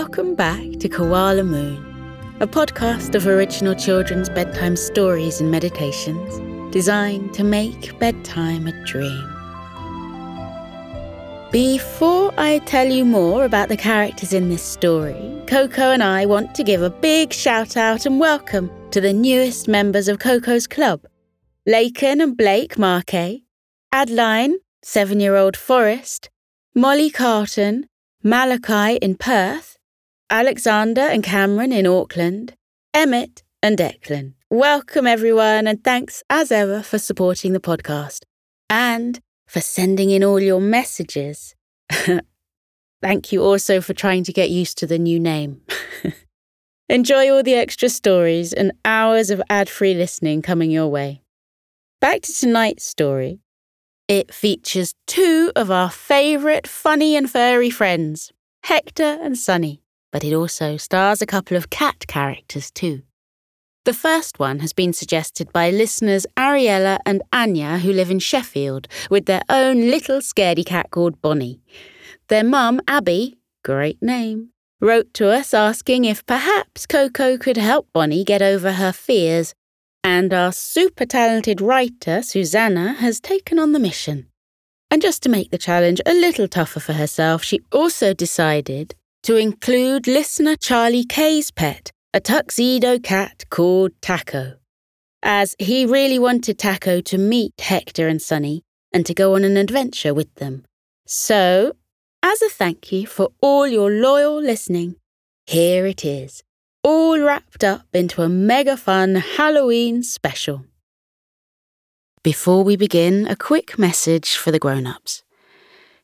Welcome back to Koala Moon, a podcast of original children's bedtime stories and meditations designed to make bedtime a dream. Before I tell you more about the characters in this story, Koko and I want to give a big shout out and welcome to the newest members of Koko's club Laken and Blake Marquet, Adeline, seven year old Forrest, Molly Carton, Malachi in Perth, Alexander and Cameron in Auckland, Emmett and Declan. Welcome, everyone, and thanks as ever for supporting the podcast and for sending in all your messages. Thank you also for trying to get used to the new name. Enjoy all the extra stories and hours of ad free listening coming your way. Back to tonight's story it features two of our favourite funny and furry friends, Hector and Sunny, but it also stars a couple of cat characters too. The first one has been suggested by listeners Ariella and Anya, who live in Sheffield, with their own little scaredy cat called Bonnie. Their mum, Abby, great name, wrote to us asking if perhaps Koko could help Bonnie get over her fears and our super talented writer, Suzanna, has taken on the mission. And just to make the challenge a little tougher for herself, she also decided to include listener Charlie K's pet, a tuxedo cat called Taco, as he really wanted Taco to meet Hector and Sunny and to go on an adventure with them. So, as a thank you for all your loyal listening, here it is all wrapped up into a mega fun Halloween special. Before we begin, a quick message for the grown ups.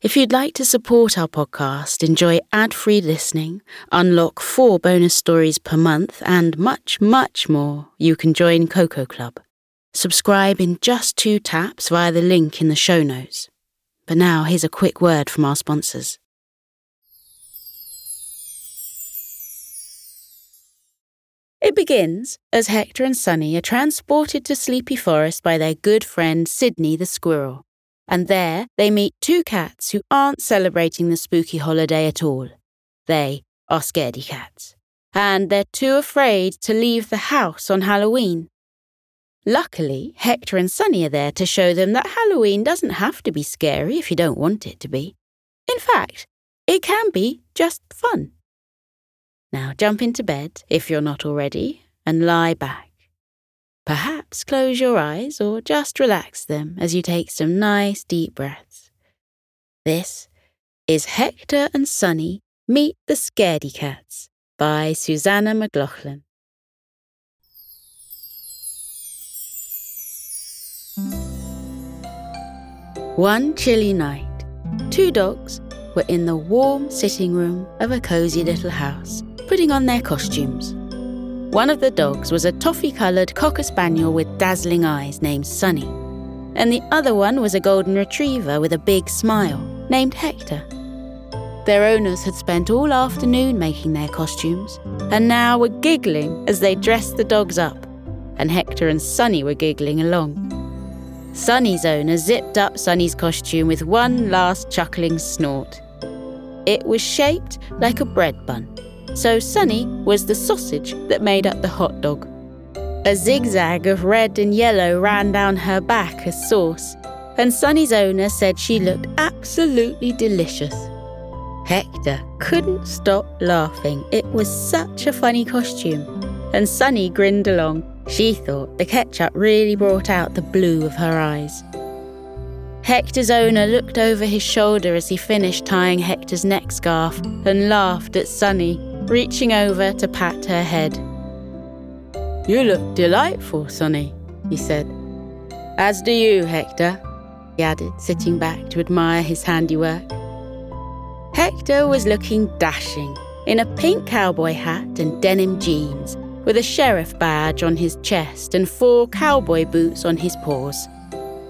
If you'd like to support our podcast, enjoy ad free listening, unlock four bonus stories per month, and much, much more, you can join Koko Club. Subscribe in just two taps via the link in the show notes. But now, here's a quick word from our sponsors. It begins as Hector and Sunny are transported to Sleepy Forest by their good friend Sydney the squirrel. And there they meet two cats who aren't celebrating the spooky holiday at all. They are scaredy cats. And they're too afraid to leave the house on Halloween. Luckily, Hector and Sunny are there to show them that Halloween doesn't have to be scary if you don't want it to be. In fact, it can be just fun. Now jump into bed, if you're not already, and lie back. Perhaps close your eyes or just relax them as you take some nice deep breaths. This is Hector and Sunny Meet the Scaredy Cats by Suzanna Mcloughlin. One chilly night, two dogs were in the warm sitting room of a cosy little house putting on their costumes. One of the dogs was a toffee coloured cocker spaniel with dazzling eyes named Sunny, and the other one was a golden retriever with a big smile named Hector. Their owners had spent all afternoon making their costumes, and now were giggling as they dressed the dogs up, and Hector and Sunny were giggling along. Sunny's owner zipped up Sunny's costume with one last chuckling snort. It was shaped like a bread bun so Sunny was the sausage that made up the hot dog. A zigzag of red and yellow ran down her back as sauce, and Sunny's owner said she looked absolutely delicious. Hector couldn't stop laughing. It was such a funny costume. And Sunny grinned along. She thought the ketchup really brought out the blue of her eyes. Hector's owner looked over his shoulder as he finished tying Hector's neck scarf and laughed at Sunny reaching over to pat her head. You look delightful, Sunny, he said. As do you, Hector, he added, sitting back to admire his handiwork. Hector was looking dashing in a pink cowboy hat and denim jeans, with a sheriff badge on his chest and four cowboy boots on his paws.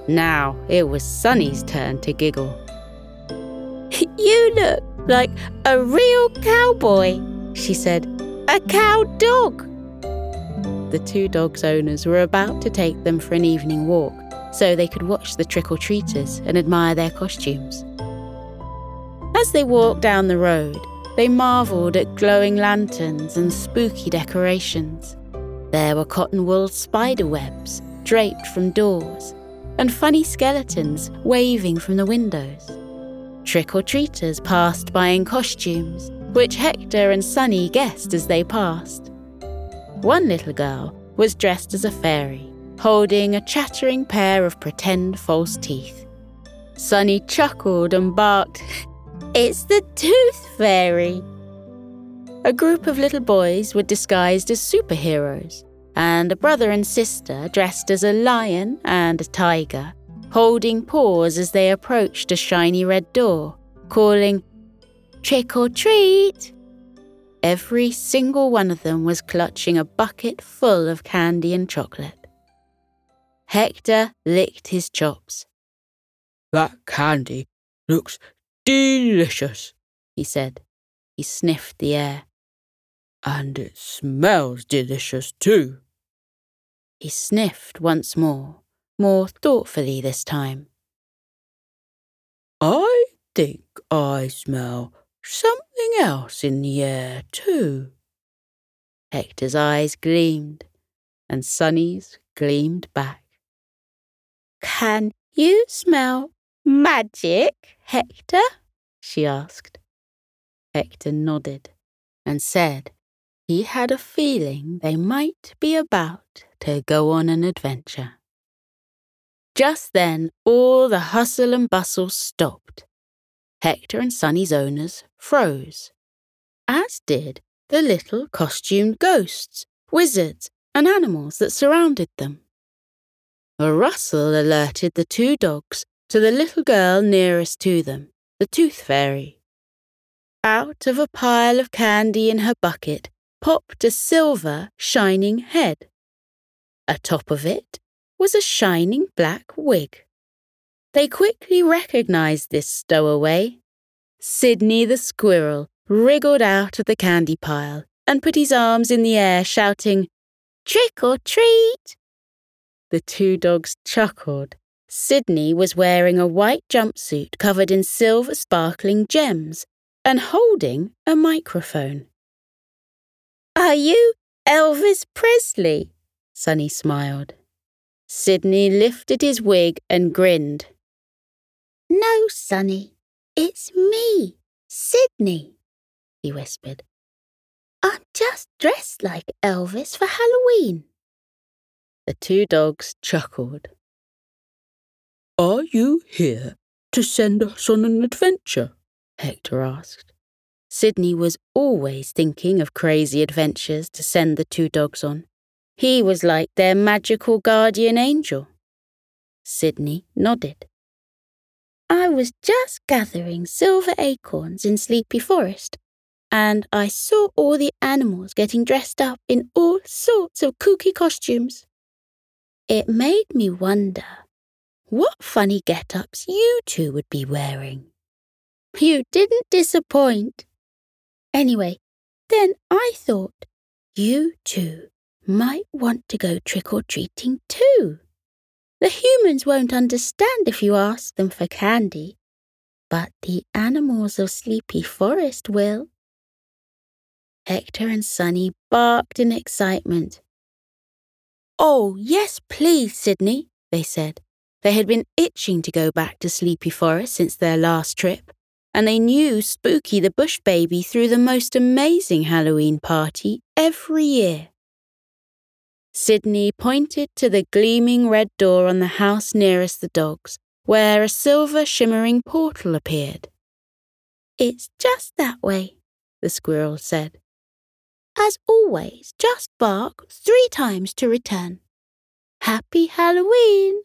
Now it was Sunny's turn to giggle. You look like a real cowboy, she said, A cow dog! The two dogs' owners were about to take them for an evening walk so they could watch the trick or treaters and admire their costumes. As they walked down the road, they marvelled at glowing lanterns and spooky decorations. There were cotton wool spider webs draped from doors, and funny skeletons waving from the windows. Trick or treaters passed by in costumes, which Hector and Sunny guessed as they passed. One little girl was dressed as a fairy, holding a chattering pair of pretend false teeth. Sunny chuckled and barked, It's the Tooth Fairy! A group of little boys were disguised as superheroes, and a brother and sister dressed as a lion and a tiger, holding paws as they approached a shiny red door, calling, Trick or treat! Every single one of them was clutching a bucket full of candy and chocolate. Hector licked his chops. That candy looks delicious, he said. He sniffed the air. And it smells delicious too. He sniffed once more, more thoughtfully this time. I think I smell something else in the air too. Hector's eyes gleamed, and Sunny's gleamed back. Can you smell magic, Hector? she asked. Hector nodded and said he had a feeling they might be about to go on an adventure. Just then, all the hustle and bustle stopped. Hector and Sunny's owners froze, as did the little costumed ghosts, wizards, and animals that surrounded them. A rustle alerted the two dogs to the little girl nearest to them, the Tooth Fairy. Out of a pile of candy in her bucket popped a silver, shining head. Atop of it was a shining black wig. They quickly recognized this stowaway. Sidney the squirrel wriggled out of the candy pile and put his arms in the air, shouting, Trick or treat! The two dogs chuckled. Sidney was wearing a white jumpsuit covered in silver sparkling gems and holding a microphone. Are you Elvis Presley? Sunny smiled. Sidney lifted his wig and grinned. No, Sunny, it's me, Sidney, he whispered. I'm just dressed like Elvis for Halloween. The two dogs chuckled. Are you here to send us on an adventure? Hector asked. Sidney was always thinking of crazy adventures to send the two dogs on. He was like their magical guardian angel. Sidney nodded. I was just gathering silver acorns in Sleepy Forest, and I saw all the animals getting dressed up in all sorts of kooky costumes. It made me wonder what funny get ups you two would be wearing. You didn't disappoint. Anyway, then I thought you two might want to go trick or treating too. The humans won't understand if you ask them for candy, but the animals of Sleepy Forest will. Hector and Sunny barked in excitement. Oh, yes, please, Sydney, they said. They had been itching to go back to Sleepy Forest since their last trip and they knew Spooky the Bush Baby threw the most amazing Halloween party every year. Sidney pointed to the gleaming red door on the house nearest the dogs, where a silver shimmering portal appeared. It's just that way, the squirrel said. As always, just bark three times to return. Happy Halloween!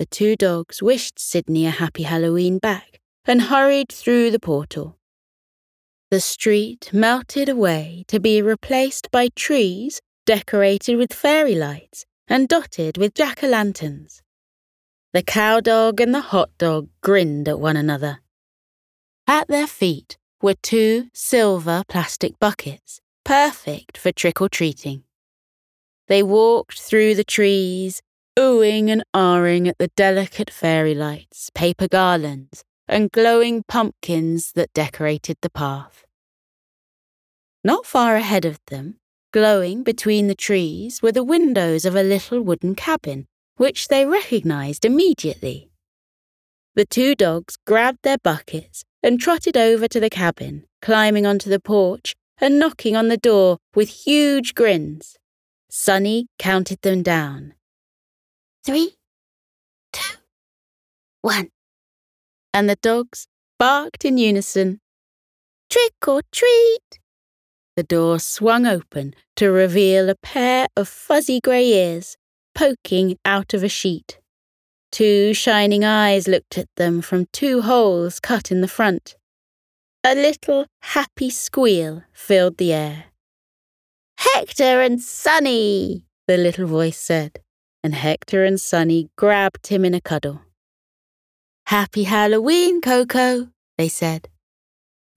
The two dogs wished Sydney a happy Halloween back and hurried through the portal. The street melted away to be replaced by trees decorated with fairy lights and dotted with jack o' lanterns. The cow dog and the hot dog grinned at one another. At their feet were two silver plastic buckets, perfect for trick or treating. They walked through the trees, oohing and ahhing at the delicate fairy lights, paper garlands, and glowing pumpkins that decorated the path. Not far ahead of them, glowing between the trees, were the windows of a little wooden cabin, which they recognized immediately. The two dogs grabbed their buckets and trotted over to the cabin, climbing onto the porch and knocking on the door with huge grins. Sunny counted them down. Three, two, one. And the dogs barked in unison. Trick or treat! The door swung open to reveal a pair of fuzzy grey ears poking out of a sheet. Two shining eyes looked at them from two holes cut in the front. A little happy squeal filled the air. Hector and Sunny, the little voice said, and Hector and Sunny grabbed him in a cuddle. Happy Halloween, Koko, they said.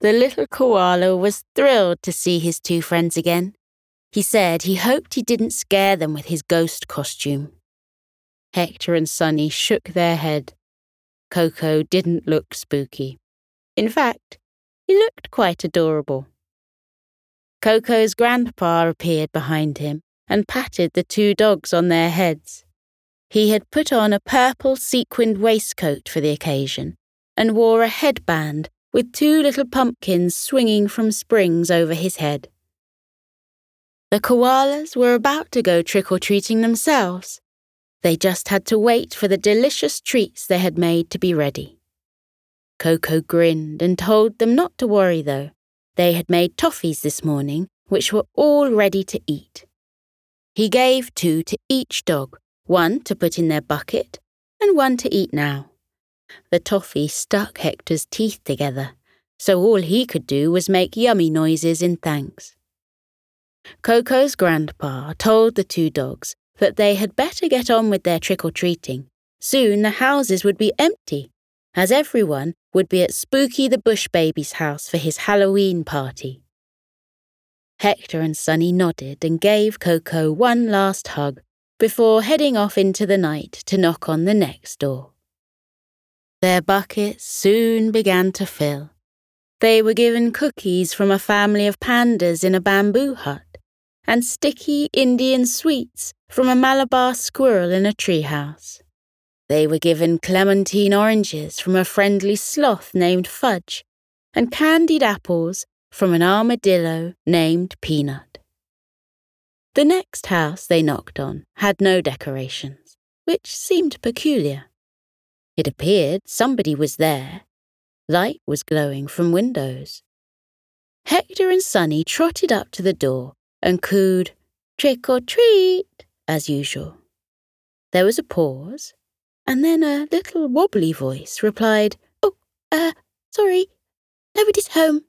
The little koala was thrilled to see his two friends again. He said he hoped he didn't scare them with his ghost costume. Hector and Sunny shook their head. Koko didn't look spooky. In fact, he looked quite adorable. Koko's grandpa appeared behind him and patted the two dogs on their heads. He had put on a purple sequined waistcoat for the occasion and wore a headband with two little pumpkins swinging from springs over his head. The koalas were about to go trick or treating themselves. They just had to wait for the delicious treats they had made to be ready. Koko grinned and told them not to worry, though. They had made toffees this morning, which were all ready to eat. He gave two to each dog, one to put in their bucket and one to eat now. The toffee stuck Hector's teeth together, so all he could do was make yummy noises in thanks. Koko's grandpa told the two dogs that they had better get on with their trick or treating. Soon the houses would be empty, as everyone would be at Spooky the Bush Baby's house for his Halloween party. Hector and Sunny nodded and gave Koko one last hug before heading off into the night to knock on the next door. Their buckets soon began to fill. They were given cookies from a family of pandas in a bamboo hut and sticky Indian sweets from a Malabar squirrel in a treehouse. They were given clementine oranges from a friendly sloth named Fudge, and candied apples from an armadillo named Peanut. The next house they knocked on had no decorations, which seemed peculiar. It appeared somebody was there. Light was glowing from windows. Hector and Sunny trotted up to the door and cooed, Trick or treat, as usual. There was a pause, and then a little wobbly voice replied, Oh, uh, sorry, nobody's home.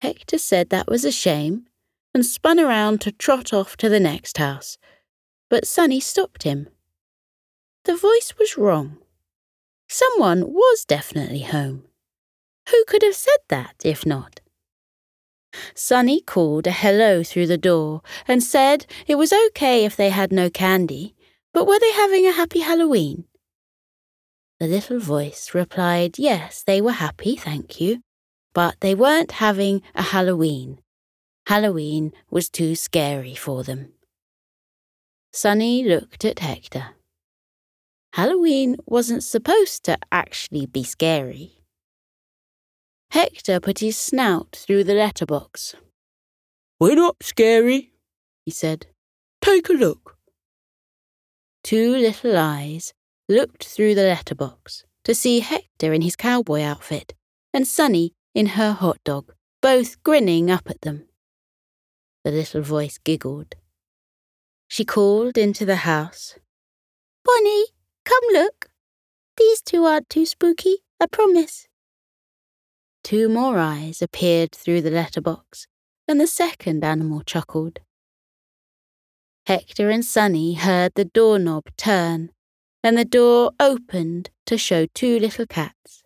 Hector said that was a shame and spun around to trot off to the next house, but Sunny stopped him. The voice was wrong. Someone was definitely home. Who could have said that if not? Sunny called a hello through the door and said it was okay if they had no candy, but were they having a happy Halloween? The little voice replied yes, they were happy, thank you, but they weren't having a Halloween. Halloween was too scary for them. Sunny looked at Hector. Halloween wasn't supposed to actually be scary. Hector put his snout through the letterbox. We're not scary, he said. Take a look. Two little eyes looked through the letterbox to see Hector in his cowboy outfit and Sunny in her hot dog, both grinning up at them. The little voice giggled. She called into the house. Bonnie, come look. These two aren't too spooky, I promise. Two more eyes appeared through the letterbox, and the second animal chuckled. Hector and Sunny heard the doorknob turn, and the door opened to show two little cats.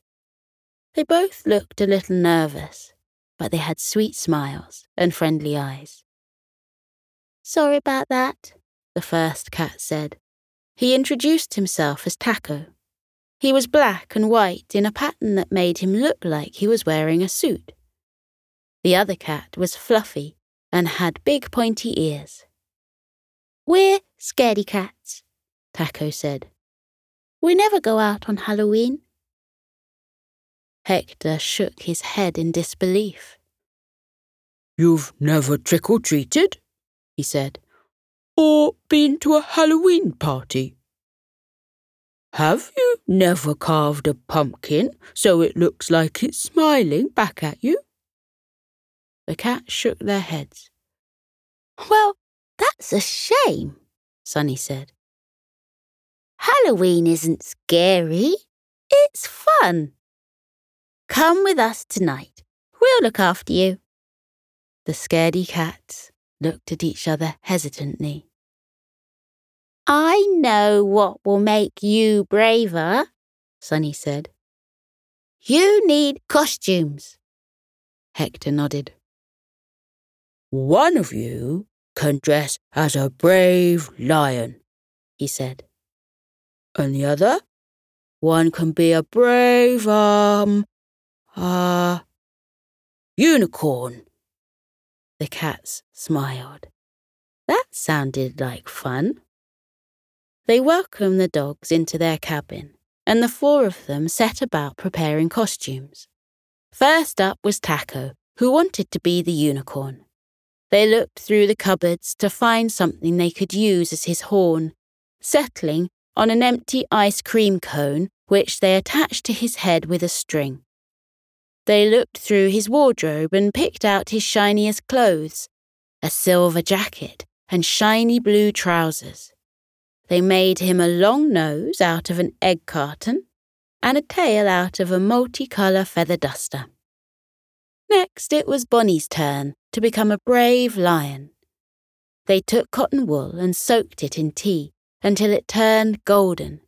They both looked a little nervous, but they had sweet smiles and friendly eyes. Sorry about that, the first cat said. He introduced himself as Taco. He was black and white in a pattern that made him look like he was wearing a suit. The other cat was fluffy and had big pointy ears. We're scaredy cats, Taco said. We never go out on Halloween. Hector shook his head in disbelief. You've never trick or treated? he said. Or been to a Halloween party? Have you never carved a pumpkin so it looks like it's smiling back at you? The cats shook their heads. Well, that's a shame, Sunny said. Halloween isn't scary. It's fun. Come with us tonight. We'll look after you. The scaredy cats looked at each other hesitantly. I know what will make you braver, Sunny said. You need costumes. Hector nodded. One of you can dress as a brave lion, he said. And the other? One can be a brave, um, uh, unicorn. The cats smiled. That sounded like fun. They welcomed the dogs into their cabin, and the four of them set about preparing costumes. First up was Taco, who wanted to be the unicorn. They looked through the cupboards to find something they could use as his horn, settling on an empty ice cream cone which they attached to his head with a string. They looked through his wardrobe and picked out his shiniest clothes a silver jacket and shiny blue trousers. They made him a long nose out of an egg carton and a tail out of a multicolour feather duster. Next, it was Bonnie's turn to become a brave lion. They took cotton wool and soaked it in tea until it turned golden,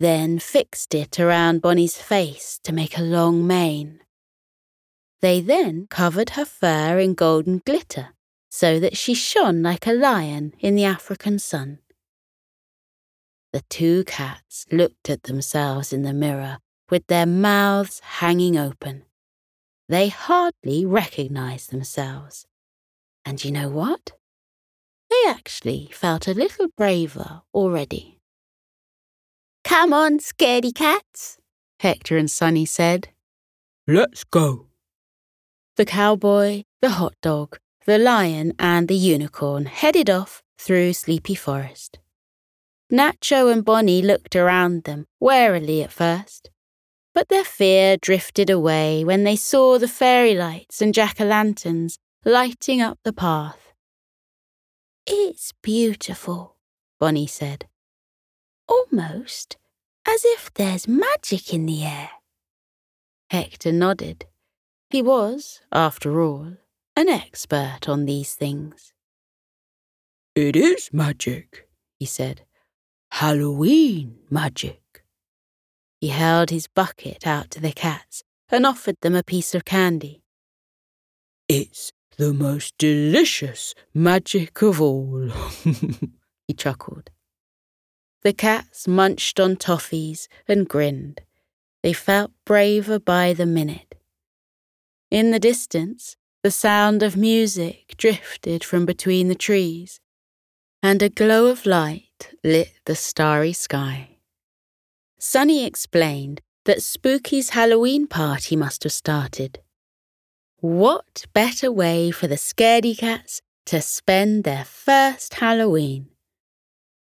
then fixed it around Bonnie's face to make a long mane. They then covered her fur in golden glitter so that she shone like a lion in the African sun. The two cats looked at themselves in the mirror with their mouths hanging open. They hardly recognized themselves. And you know what? They actually felt a little braver already. Come on, scaredy cats, Hector and Sunny said. Let's go. The cowboy, the hot dog, the lion, and the unicorn headed off through Sleepy Forest. Nacho and Bonnie looked around them, warily at first. But their fear drifted away when they saw the fairy lights and jack o' lanterns lighting up the path. It's beautiful, Bonnie said. Almost as if there's magic in the air. Hector nodded. He was, after all, an expert on these things. It is magic, he said. Halloween magic. He held his bucket out to the cats and offered them a piece of candy. It's the most delicious magic of all, he chuckled. The cats munched on toffees and grinned. They felt braver by the minute. In the distance, the sound of music drifted from between the trees, and a glow of light lit the starry sky. Sunny explained that Spooky's Halloween party must have started. What better way for the scaredy cats to spend their first Halloween?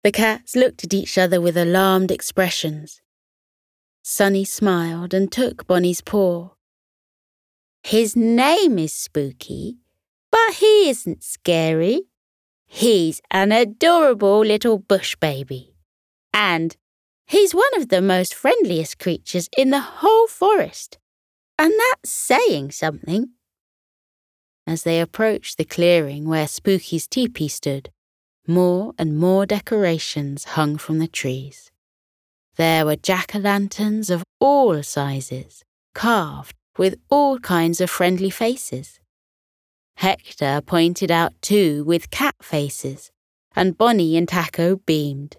The cats looked at each other with alarmed expressions. Sunny smiled and took Bonnie's paw. His name is Spooky, but he isn't scary. He's an adorable little bush baby. And he's one of the most friendliest creatures in the whole forest. And that's saying something. As they approached the clearing where Spooky's teepee stood, more and more decorations hung from the trees. There were jack o' lanterns of all sizes, carved with all kinds of friendly faces. Hector pointed out two with cat faces, and Bonnie and Taco beamed.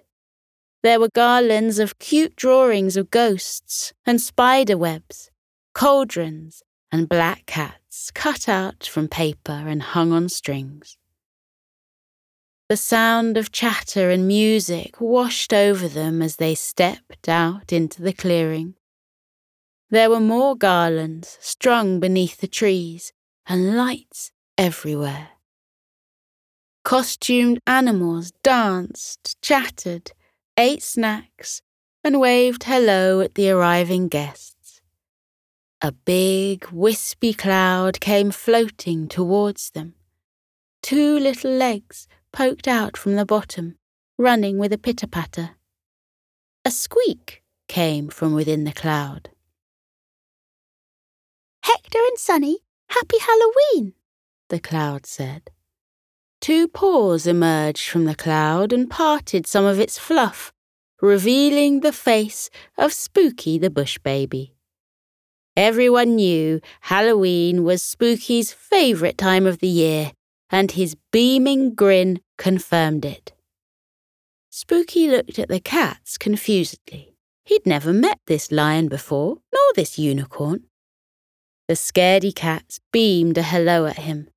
There were garlands of cute drawings of ghosts and spider webs, cauldrons, and black cats cut out from paper and hung on strings. The sound of chatter and music washed over them as they stepped out into the clearing. There were more garlands strung beneath the trees and lights everywhere. Costumed animals danced, chattered, ate snacks, and waved hello at the arriving guests. A big, wispy cloud came floating towards them. Two little legs poked out from the bottom, running with a pitter patter. A squeak came from within the cloud. Hector and Sunny, happy Halloween, the cloud said. Two paws emerged from the cloud and parted some of its fluff, revealing the face of Spooky the Bush Baby. Everyone knew Halloween was Spooky's favourite time of the year, and his beaming grin confirmed it. Spooky looked at the cats confusedly. He'd never met this lion before, nor this unicorn. The scaredy cats beamed a hello at him.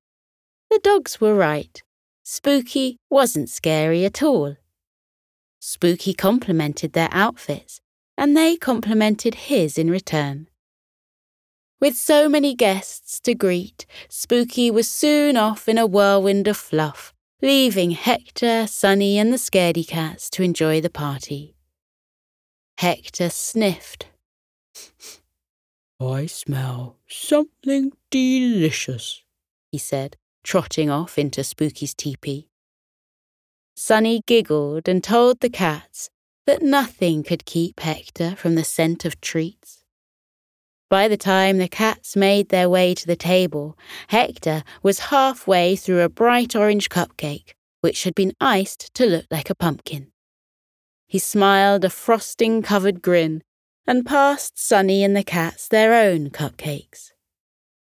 The dogs were right. Spooky wasn't scary at all. Spooky complimented their outfits, and they complimented his in return. With so many guests to greet, Spooky was soon off in a whirlwind of fluff, leaving Hector, Sunny, and the scaredy cats to enjoy the party. Hector sniffed. I smell something delicious, he said, trotting off into Spooky's teepee. Sunny giggled and told the cats that nothing could keep Hector from the scent of treats. By the time the cats made their way to the table, Hector was halfway through a bright orange cupcake, which had been iced to look like a pumpkin. He smiled a frosting covered grin and passed Sunny and the cats their own cupcakes.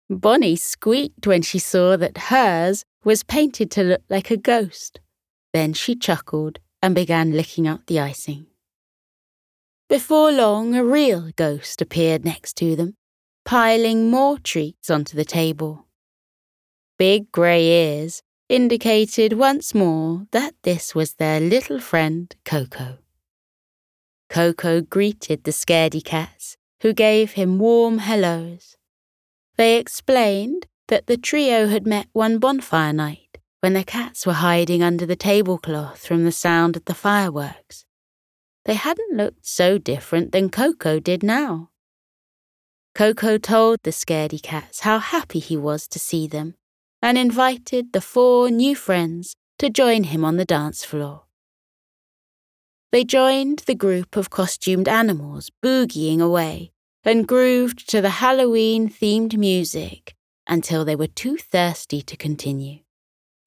Bonnie squeaked when she saw that hers was painted to look like a ghost. Then she chuckled and began licking up the icing. Before long, a real ghost appeared next to them, piling more treats onto the table. Big grey ears indicated once more that this was their little friend Koko. Koko greeted the scaredy cats, who gave him warm hellos. They explained that the trio had met one bonfire night when the cats were hiding under the tablecloth from the sound of the fireworks. They hadn't looked so different than Koko did now. Koko told the scaredy cats how happy he was to see them and invited the four new friends to join him on the dance floor. They joined the group of costumed animals boogieing away and grooved to the Halloween themed music until they were too thirsty to continue.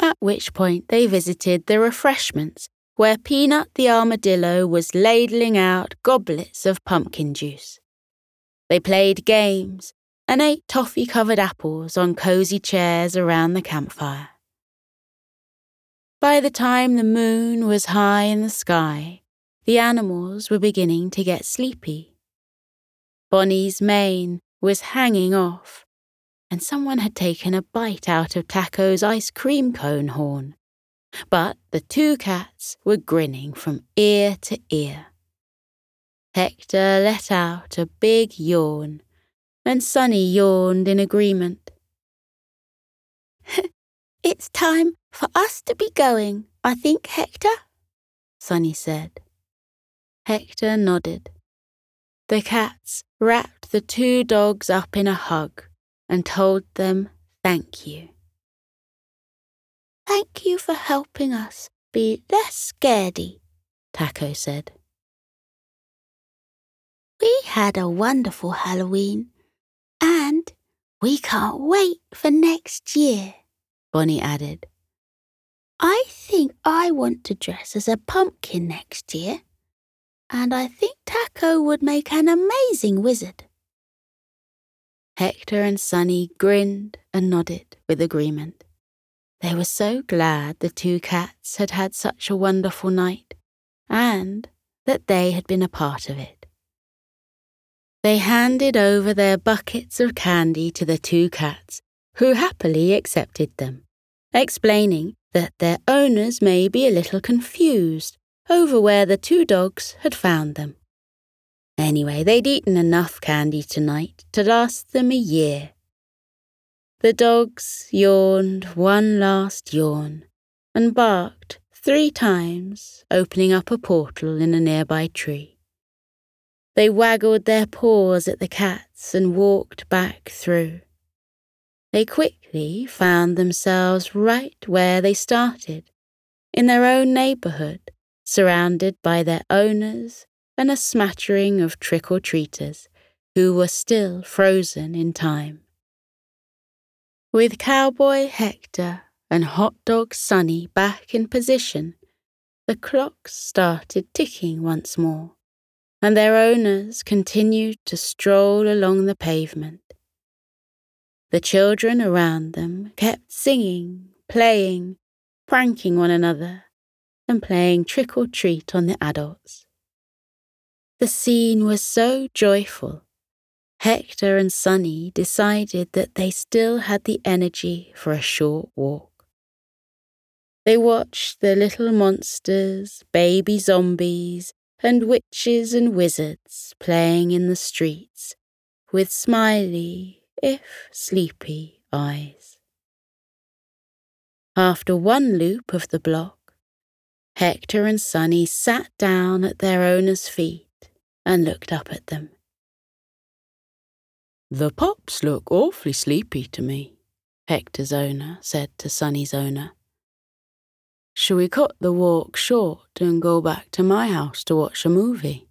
At which point they visited the refreshments, where Peanut the armadillo was ladling out goblets of pumpkin juice. They played games and ate toffee covered apples on cosy chairs around the campfire. By the time the moon was high in the sky, the animals were beginning to get sleepy. Bonnie's mane was hanging off, and someone had taken a bite out of Taco's ice cream cone horn. But the two cats were grinning from ear to ear. Hector let out a big yawn, and Sunny yawned in agreement. it's time for us to be going, I think, Hector, Sunny said. Hector nodded. The cats wrapped the two dogs up in a hug and told them thank you. Thank you for helping us be less scaredy, Taco said. We had a wonderful Halloween, and we can't wait for next year, Bonnie added. I think I want to dress as a pumpkin next year and I think Taco would make an amazing wizard. Hector and Sunny grinned and nodded with agreement. They were so glad the two cats had had such a wonderful night, and that they had been a part of it. They handed over their buckets of candy to the two cats, who happily accepted them, explaining that their owners may be a little confused over where the two dogs had found them. Anyway, they'd eaten enough candy tonight to last them a year. The dogs yawned one last yawn and barked three times, opening up a portal in a nearby tree. They waggled their paws at the cats and walked back through. They quickly found themselves right where they started, in their own neighbourhood, surrounded by their owners and a smattering of trick or treaters who were still frozen in time. With Cowboy Hector and Hot Dog Sunny back in position, the clocks started ticking once more and their owners continued to stroll along the pavement. The children around them kept singing, playing, pranking one another, and playing trick or treat on the adults. The scene was so joyful. Hector and Sunny decided that they still had the energy for a short walk. They watched the little monsters, baby zombies, and witches and wizards playing in the streets with smiley, if sleepy, eyes. After one loop of the block, Hector and Sunny sat down at their owner's feet and looked up at them. The pups look awfully sleepy to me, Hector's owner said to Sunny's owner. Shall we cut the walk short and go back to my house to watch a movie?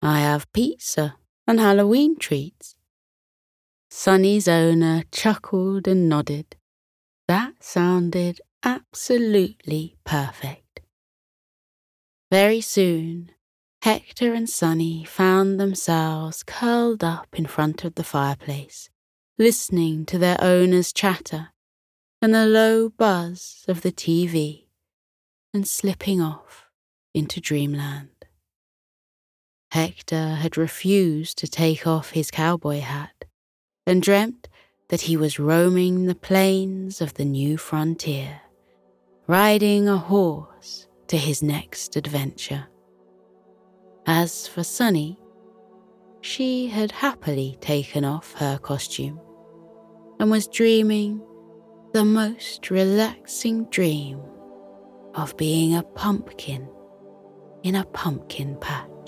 I have pizza and Halloween treats. Sunny's owner chuckled and nodded. That sounded absolutely perfect. Very soon, Hector and Sunny found themselves curled up in front of the fireplace, listening to their owner's chatter and the low buzz of the TV and slipping off into dreamland. Hector had refused to take off his cowboy hat and dreamt that he was roaming the plains of the new frontier, riding a horse to his next adventure. As for Sunny, she had happily taken off her costume and was dreaming the most relaxing dream of being a pumpkin in a pumpkin patch.